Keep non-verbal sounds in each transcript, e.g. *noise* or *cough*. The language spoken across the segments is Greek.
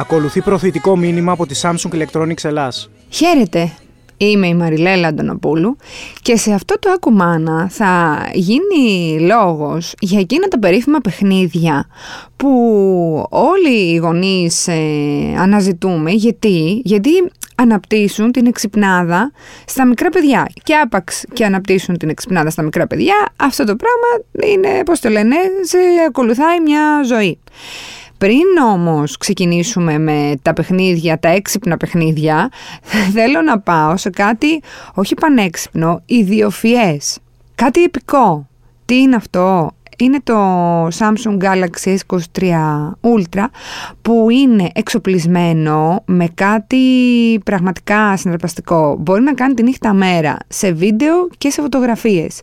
Ακολουθεί προθετικό μήνυμα από τη Samsung Electronics Ελλάς. Χαίρετε, είμαι η Μαριλέλα Αντωνοπούλου και σε αυτό το ακουμάνα θα γίνει λόγος για εκείνα τα περίφημα παιχνίδια που όλοι οι γονείς ε, αναζητούμε. Γιατί, γιατί αναπτύσσουν την εξυπνάδα στα μικρά παιδιά. Και άπαξ και αναπτύσσουν την εξυπνάδα στα μικρά παιδιά, αυτό το πράγμα είναι, πώς το λένε, σε ακολουθάει μια ζωή. Πριν όμως ξεκινήσουμε με τα παιχνίδια, τα έξυπνα παιχνίδια, *laughs* θέλω να πάω σε κάτι όχι πανέξυπνο, ιδιοφιές. Κάτι επικό. Τι είναι αυτό, είναι το Samsung Galaxy S23 Ultra που είναι εξοπλισμένο με κάτι πραγματικά συναρπαστικό. Μπορεί να κάνει τη νύχτα μέρα σε βίντεο και σε φωτογραφίες.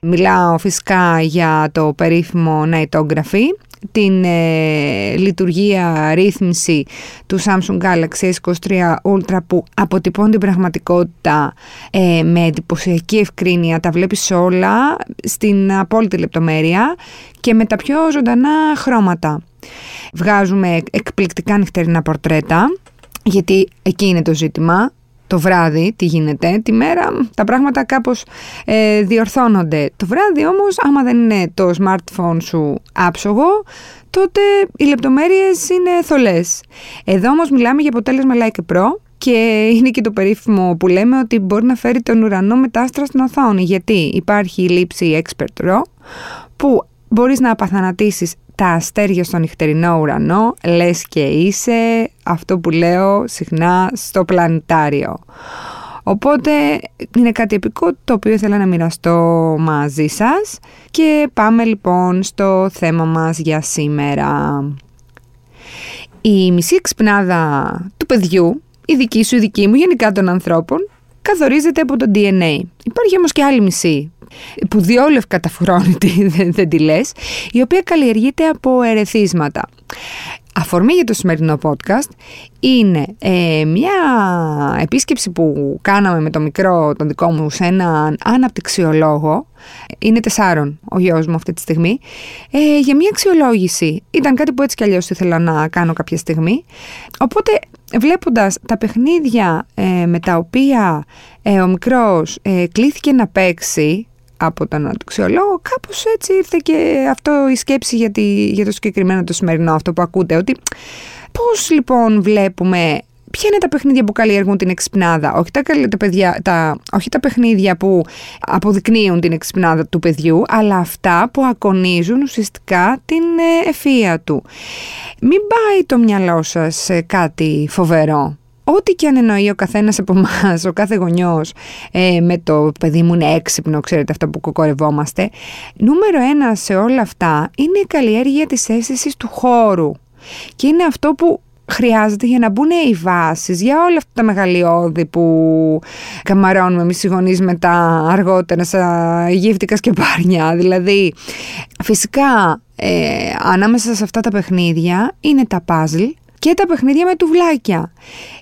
Μιλάω φυσικά για το περίφημο Nightography την ε, λειτουργία ρύθμιση του Samsung Galaxy S23 Ultra που αποτυπώνει την πραγματικότητα ε, με εντυπωσιακή ευκρίνεια, τα βλέπεις όλα στην απόλυτη λεπτομέρεια και με τα πιο ζωντανά χρώματα. Βγάζουμε εκπληκτικά νυχτερινά πορτρέτα, γιατί εκεί είναι το ζήτημα το βράδυ τι γίνεται, τη μέρα τα πράγματα κάπως ε, διορθώνονται. Το βράδυ όμως άμα δεν είναι το smartphone σου άψογο, τότε οι λεπτομέρειες είναι θολές. Εδώ όμως μιλάμε για αποτέλεσμα Like Pro και είναι και το περίφημο που λέμε ότι μπορεί να φέρει τον ουρανό με τα άστρα στην οθόνη γιατί υπάρχει η λήψη Expert RAW που μπορείς να απαθανατήσεις τα αστέρια στον νυχτερινό ουρανό, λες και είσαι αυτό που λέω συχνά στο πλανητάριο. Οπότε είναι κάτι επικό το οποίο ήθελα να μοιραστώ μαζί σας και πάμε λοιπόν στο θέμα μας για σήμερα. Η μισή εξυπνάδα του παιδιού, η δική σου, η δική μου, γενικά των ανθρώπων, καθορίζεται από το DNA. Υπάρχει όμως και άλλη μισή που διόλευκα τα *laughs* δεν, δεν τη λες, η οποία καλλιεργείται από ερεθίσματα. Αφορμή για το σημερινό podcast είναι ε, μια επίσκεψη που κάναμε με το μικρό τον δικό μου σε έναν αναπτυξιολόγο. Είναι τεσσάρων ο γιος μου αυτή τη στιγμή. Ε, για μια αξιολόγηση. Ήταν κάτι που έτσι κι αλλιώς ήθελα να κάνω κάποια στιγμή. Οπότε βλέποντας τα παιχνίδια ε, με τα οποία ο μικρός κλήθηκε να παίξει από τον αναπτυξιολόγο, κάπως έτσι ήρθε και αυτό η σκέψη για, για το συγκεκριμένο το σημερινό αυτό που ακούτε, ότι πώς λοιπόν βλέπουμε Ποια είναι τα παιχνίδια που καλλιεργούν την εξυπνάδα, όχι τα, τα, παιδιά, τα, όχι τα παιχνίδια που αποδεικνύουν την εξυπνάδα του παιδιού, αλλά αυτά που ακονίζουν ουσιαστικά την ευφυΐα του. Μην πάει το μυαλό σας σε κάτι φοβερό ό,τι και αν εννοεί ο καθένας από εμάς, ο κάθε γονιός, ε, με το παιδί μου είναι έξυπνο, ξέρετε αυτό που κοκορευόμαστε. Νούμερο ένα σε όλα αυτά είναι η καλλιέργεια της αίσθησης του χώρου. Και είναι αυτό που χρειάζεται για να μπουν οι βάσεις για όλα αυτά τα μεγαλειώδη που καμαρώνουμε εμείς οι γονείς μετά αργότερα σαν γύφτικα σκεπάρνια. Δηλαδή, φυσικά, ε, ανάμεσα σε αυτά τα παιχνίδια είναι τα puzzle και τα παιχνίδια με τουβλάκια.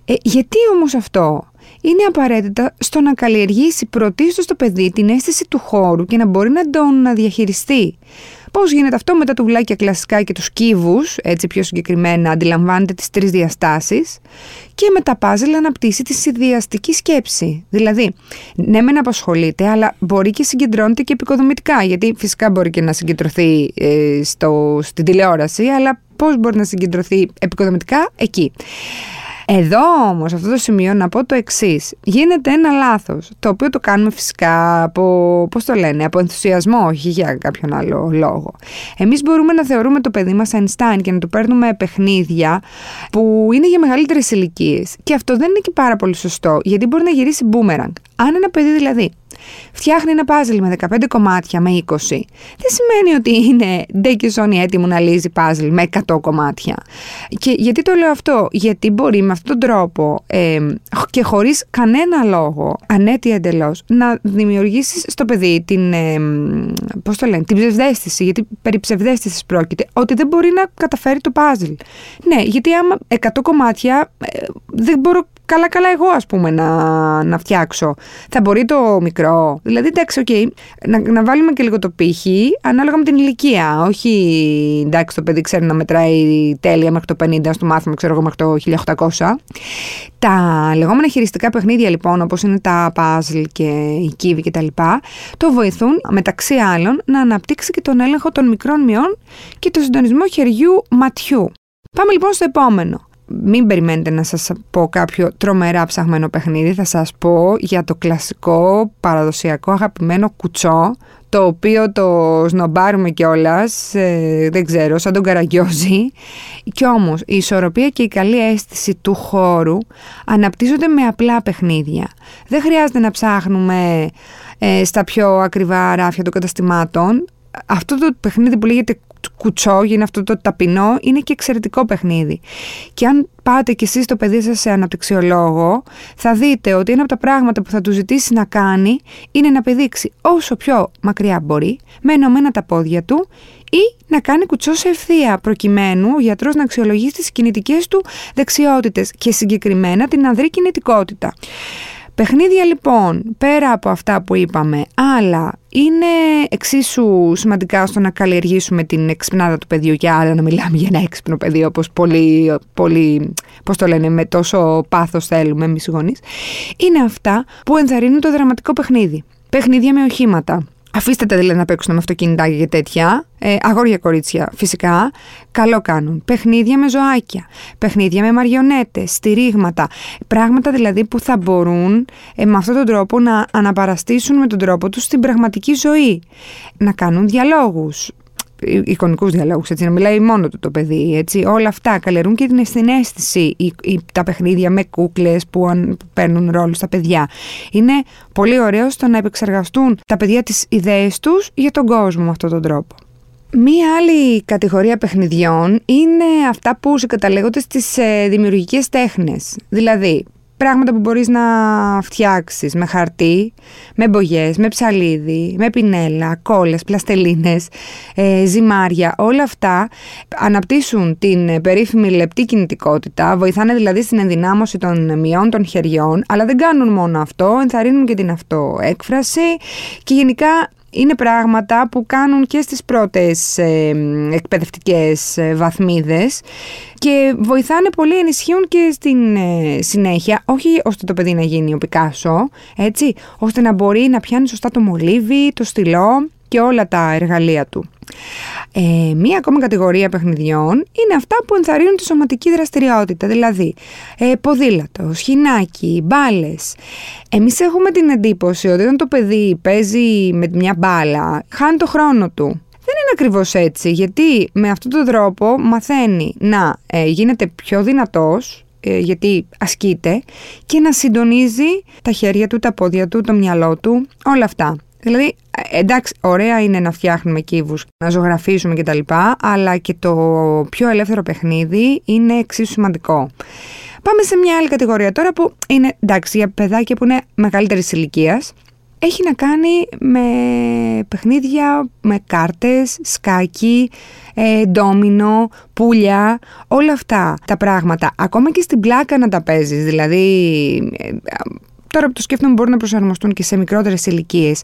Ε, γιατί όμως αυτό; Είναι απαραίτητα στο να καλλιεργήσει πρωτίστως το παιδί την αίσθηση του χώρου και να μπορεί να τον να διαχειριστεί. Πώς γίνεται αυτό με τα τουβλάκια κλασικά και τους κύβους, έτσι πιο συγκεκριμένα αντιλαμβάνεται τις τρεις διαστάσεις, και με τα πάζελ αναπτύσσει τη συνδυαστική σκέψη. Δηλαδή, ναι, μεν απασχολείται, αλλά μπορεί και συγκεντρώνεται και επικοδομητικά, γιατί φυσικά μπορεί και να συγκεντρωθεί ε, στο, στην τηλεόραση, αλλά πώς μπορεί να συγκεντρωθεί επικοδομητικά; Εκεί. Εδώ όμως, αυτό το σημείο, να πω το εξής. Γίνεται ένα λάθος, το οποίο το κάνουμε φυσικά από, πώς το λένε, από ενθουσιασμό, όχι για κάποιον άλλο λόγο. Εμείς μπορούμε να θεωρούμε το παιδί μας Einstein και να του παίρνουμε παιχνίδια που είναι για μεγαλύτερες ηλικίες. Και αυτό δεν είναι και πάρα πολύ σωστό, γιατί μπορεί να γυρίσει boomerang. Αν ένα παιδί δηλαδή φτιάχνει ένα πάζλ με 15 κομμάτια με 20, δεν σημαίνει ότι είναι ντε και ζώνη έτοιμο να λύζει πάζλ με 100 κομμάτια. Και γιατί το λέω αυτό, γιατί μπορεί με αυτόν τον τρόπο ε, και χωρίς κανένα λόγο, ανέτεια εντελώς, να δημιουργήσεις στο παιδί την, ε, πώς το λένε, την ψευδέστηση, γιατί περί ψευδέστησης πρόκειται, ότι δεν μπορεί να καταφέρει το πάζλ. Ναι, γιατί άμα 100 κομμάτια ε, δεν μπορώ καλά καλά εγώ ας πούμε να, να φτιάξω. Θα μπορεί το μικρό. Δηλαδή εντάξει, okay, να, να βάλουμε και λίγο το πύχη ανάλογα με την ηλικία. Όχι εντάξει το παιδί ξέρει να μετράει τέλεια μέχρι το 50 στο μάθημα ξέρω εγώ μέχρι το 1800. Τα λεγόμενα χειριστικά παιχνίδια λοιπόν όπως είναι τα puzzle και η κύβη κτλ. το βοηθούν μεταξύ άλλων να αναπτύξει και τον έλεγχο των μικρών μειών και το συντονισμό χεριού ματιού. Πάμε λοιπόν στο επόμενο μην περιμένετε να σας πω κάποιο τρομερά ψαχμένο παιχνίδι, θα σας πω για το κλασικό παραδοσιακό αγαπημένο κουτσό, το οποίο το σνομπάρουμε κιόλας, ε, δεν ξέρω, σαν τον καραγκιόζη. Κι όμως η ισορροπία και η καλή αίσθηση του χώρου αναπτύσσονται με απλά παιχνίδια. Δεν χρειάζεται να ψάχνουμε ε, στα πιο ακριβά ράφια των καταστημάτων. Αυτό το παιχνίδι που λέγεται κουτσό, είναι αυτό το ταπεινό, είναι και εξαιρετικό παιχνίδι. Και αν πάτε κι εσείς το παιδί σας σε αναπτυξιολόγο, θα δείτε ότι ένα από τα πράγματα που θα του ζητήσει να κάνει είναι να πηδήξει όσο πιο μακριά μπορεί, με ενωμένα τα πόδια του ή να κάνει κουτσό σε ευθεία, προκειμένου ο γιατρός να αξιολογήσει τις κινητικές του δεξιότητες και συγκεκριμένα την ανδρή κινητικότητα. Παιχνίδια λοιπόν, πέρα από αυτά που είπαμε, άλλα είναι εξίσου σημαντικά στο να καλλιεργήσουμε την εξυπνάδα του παιδιού και άρα να μιλάμε για ένα έξυπνο παιδί όπως πολύ, πολύ πώς το λένε, με τόσο πάθος θέλουμε εμείς οι γονείς, είναι αυτά που ενθαρρύνουν το δραματικό παιχνίδι. Παιχνίδια με οχήματα. Αφήστε τα δηλαδή να παίξουν με αυτοκίνητά και τέτοια. Ε, αγόρια κορίτσια, φυσικά. Καλό κάνουν. Παιχνίδια με ζωάκια. Παιχνίδια με μαριονέτες, στηρίγματα. Πράγματα δηλαδή που θα μπορούν ε, με αυτόν τον τρόπο να αναπαραστήσουν με τον τρόπο τους στην πραγματική ζωή. Να κάνουν διαλόγους εικονικούς διαλόγους, έτσι, να μιλάει μόνο του το παιδί. Έτσι. Όλα αυτά καλλιεργούν και την συνέστηση. τα παιχνίδια με κούκλες που, που παίρνουν ρόλο στα παιδιά. Είναι πολύ ωραίο στο να επεξεργαστούν τα παιδιά τις ιδέες τους για τον κόσμο με αυτόν τον τρόπο. Μία άλλη κατηγορία παιχνιδιών είναι αυτά που συγκαταλέγονται στις ε, δημιουργικές τέχνες. Δηλαδή, πράγματα που μπορείς να φτιάξεις με χαρτί, με μπογιές, με ψαλίδι, με πινέλα, κόλλες, πλαστελίνες, ε, ζυμάρια, όλα αυτά αναπτύσσουν την περίφημη λεπτή κινητικότητα, βοηθάνε δηλαδή στην ενδυνάμωση των μειών των χεριών, αλλά δεν κάνουν μόνο αυτό, ενθαρρύνουν και την αυτοέκφραση και γενικά είναι πράγματα που κάνουν και στις πρώτες ε, εκπαιδευτικές ε, βαθμίδες και βοηθάνε πολύ, ενισχύουν και στην ε, συνέχεια, όχι ώστε το παιδί να γίνει ο Πικάσο, έτσι, ώστε να μπορεί να πιάνει σωστά το μολύβι, το στυλό και όλα τα εργαλεία του. Ε, μία ακόμα κατηγορία παιχνιδιών είναι αυτά που ενθαρρύνουν τη σωματική δραστηριότητα, δηλαδή ε, ποδήλατο, σχοινάκι, μπάλες. Εμείς έχουμε την εντύπωση ότι όταν το παιδί παίζει με μια μπάλα, χάνει το χρόνο του. Δεν είναι ακριβώς έτσι, γιατί με αυτόν τον τρόπο μαθαίνει να ε, γίνεται πιο δυνατός, ε, γιατί ασκείται, και να συντονίζει τα χέρια του, τα πόδια του, το μυαλό του, όλα αυτά. Δηλαδή, εντάξει, ωραία είναι να φτιάχνουμε κύβους, να ζωγραφίσουμε κτλ. Αλλά και το πιο ελεύθερο παιχνίδι είναι εξίσου σημαντικό. Πάμε σε μια άλλη κατηγορία τώρα που είναι εντάξει για παιδάκια που είναι μεγαλύτερης ηλικίας. Έχει να κάνει με παιχνίδια, με κάρτες, σκάκι, ε, ντόμινο, πουλιά, όλα αυτά τα πράγματα. Ακόμα και στην πλάκα να τα παίζεις, δηλαδή ε, τώρα που το σκέφτομαι μπορούν να προσαρμοστούν και σε μικρότερες ηλικίες.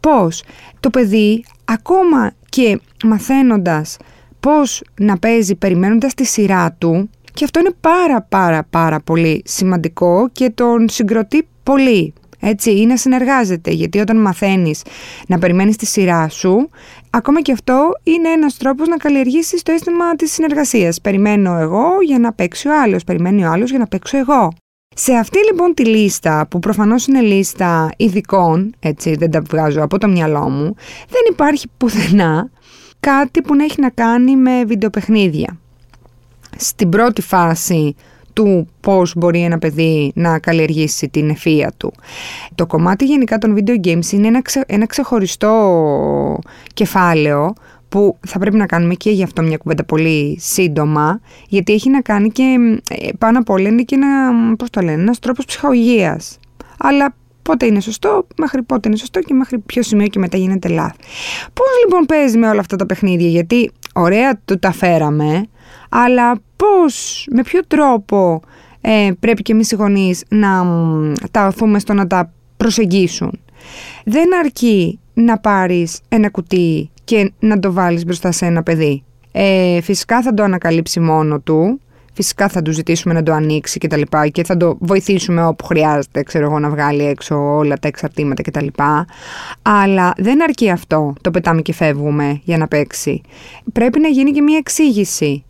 Πώς το παιδί ακόμα και μαθαίνοντας πώς να παίζει περιμένοντας τη σειρά του και αυτό είναι πάρα πάρα πάρα πολύ σημαντικό και τον συγκροτεί πολύ. Έτσι, ή να συνεργάζεται, γιατί όταν μαθαίνεις να περιμένεις τη σειρά σου, ακόμα και αυτό είναι ένας τρόπος να καλλιεργήσεις το αίσθημα της συνεργασίας. Περιμένω εγώ για να παίξει ο άλλος, περιμένει ο άλλος για να παίξω εγώ. Σε αυτή λοιπόν τη λίστα, που προφανώς είναι λίστα ειδικών, έτσι δεν τα βγάζω από το μυαλό μου, δεν υπάρχει πουθενά κάτι που να έχει να κάνει με βιντεοπαιχνίδια. Στην πρώτη φάση του πώς μπορεί ένα παιδί να καλλιεργήσει την ευφία του. Το κομμάτι γενικά των video games είναι ένα, ένα ξεχωριστό κεφάλαιο που θα πρέπει να κάνουμε και γι' αυτό μια κουβέντα πολύ σύντομα, γιατί έχει να κάνει και ε, πάνω απ' όλα είναι και ένα, πώς το λένε, ένας τρόπος ψυχαγωγίας. Αλλά πότε είναι σωστό, μέχρι πότε είναι σωστό και μέχρι ποιο σημείο και μετά γίνεται λάθη. Πώς λοιπόν παίζει με όλα αυτά τα παιχνίδια, γιατί ωραία του τα φέραμε, αλλά πώς, με ποιο τρόπο ε, πρέπει και εμείς οι γονείς να τα οθούμε στο να τα προσεγγίσουν. Δεν αρκεί να πάρεις ένα κουτί και να το βάλεις μπροστά σε ένα παιδί. Ε, φυσικά θα το ανακαλύψει μόνο του, φυσικά θα του ζητήσουμε να το ανοίξει και τα λοιπά και θα το βοηθήσουμε όπου χρειάζεται, ξέρω εγώ, να βγάλει έξω όλα τα εξαρτήματα και τα λοιπά. Αλλά δεν αρκεί αυτό, το πετάμε και φεύγουμε για να παίξει. Πρέπει να γίνει και μια εξήγηση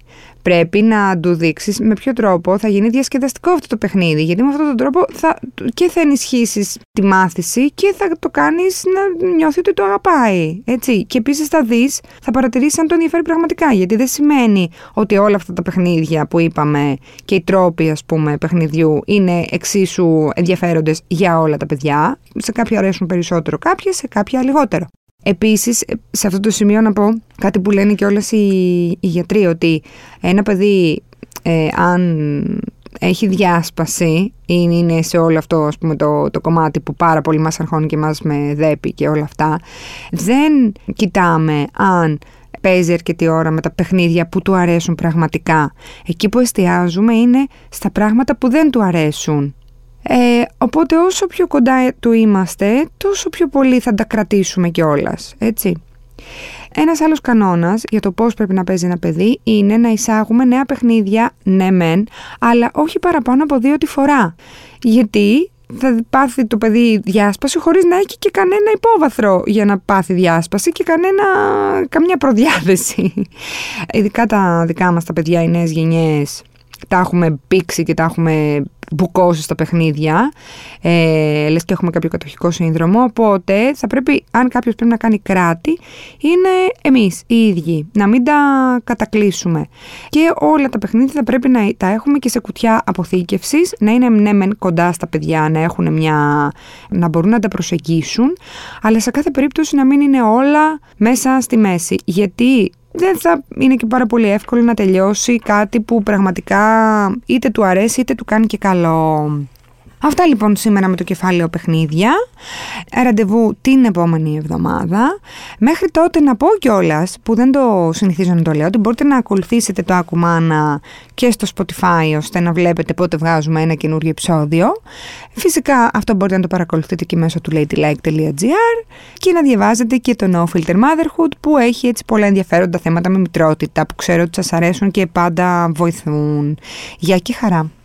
πρέπει να του δείξεις με ποιο τρόπο θα γίνει διασκεδαστικό αυτό το παιχνίδι. Γιατί με αυτόν τον τρόπο θα, και θα ενισχύσεις τη μάθηση και θα το κάνεις να νιώθει ότι το αγαπάει. Έτσι. Και επίσης θα δεις, θα παρατηρήσεις αν το ενδιαφέρει πραγματικά. Γιατί δεν σημαίνει ότι όλα αυτά τα παιχνίδια που είπαμε και οι τρόποι, ας πούμε, παιχνιδιού είναι εξίσου ενδιαφέροντες για όλα τα παιδιά. Σε κάποια αρέσουν περισσότερο κάποιες, σε κάποια λιγότερο. Επίσης, σε αυτό το σημείο να πω κάτι που λένε και όλες οι, οι γιατροί, ότι ένα παιδί ε, αν έχει διάσπαση ή είναι σε όλο αυτό ας πούμε, το, το κομμάτι που πάρα πολύ μας αρχώνει και μας με δέπει και όλα αυτά, δεν κοιτάμε αν παίζει αρκετή ώρα με τα παιχνίδια που του αρέσουν πραγματικά. Εκεί που εστιάζουμε είναι στα πράγματα που δεν του αρέσουν. Ε, οπότε όσο πιο κοντά του είμαστε, τόσο πιο πολύ θα τα κρατήσουμε κιόλας. έτσι. Ένας άλλος κανόνας για το πώς πρέπει να παίζει ένα παιδί είναι να εισάγουμε νέα παιχνίδια, ναι μεν, αλλά όχι παραπάνω από δύο τη φορά. Γιατί θα πάθει το παιδί διάσπαση χωρίς να έχει και κανένα υπόβαθρο για να πάθει διάσπαση και κανένα, καμιά προδιάθεση. Ειδικά τα δικά μας τα παιδιά, οι νέες γενιές, τα έχουμε πήξει και τα έχουμε μπουκώσει στα παιχνίδια, ε, λες και έχουμε κάποιο κατοχικό σύνδρομο, οπότε θα πρέπει, αν κάποιος πρέπει να κάνει κράτη, είναι εμείς οι ίδιοι, να μην τα κατακλείσουμε. Και όλα τα παιχνίδια θα πρέπει να τα έχουμε και σε κουτιά αποθήκευσης, να είναι ναι μεν κοντά στα παιδιά, να έχουν μια, να μπορούν να τα προσεγγίσουν, αλλά σε κάθε περίπτωση να μην είναι όλα μέσα στη μέση. Γιατί δεν θα είναι και πάρα πολύ εύκολο να τελειώσει κάτι που πραγματικά είτε του αρέσει είτε του κάνει και καλό. Αυτά λοιπόν σήμερα με το κεφάλαιο παιχνίδια. Ραντεβού την επόμενη εβδομάδα. Μέχρι τότε να πω κιόλας, που δεν το συνηθίζω να το λέω, ότι μπορείτε να ακολουθήσετε το Ακουμάνα και στο Spotify ώστε να βλέπετε πότε βγάζουμε ένα καινούργιο επεισόδιο. Φυσικά αυτό μπορείτε να το παρακολουθείτε και μέσω του ladylike.gr και να διαβάζετε και το No Filter Motherhood που έχει έτσι πολλά ενδιαφέροντα θέματα με μητρότητα που ξέρω ότι σας αρέσουν και πάντα βοηθούν. Γεια και χαρά!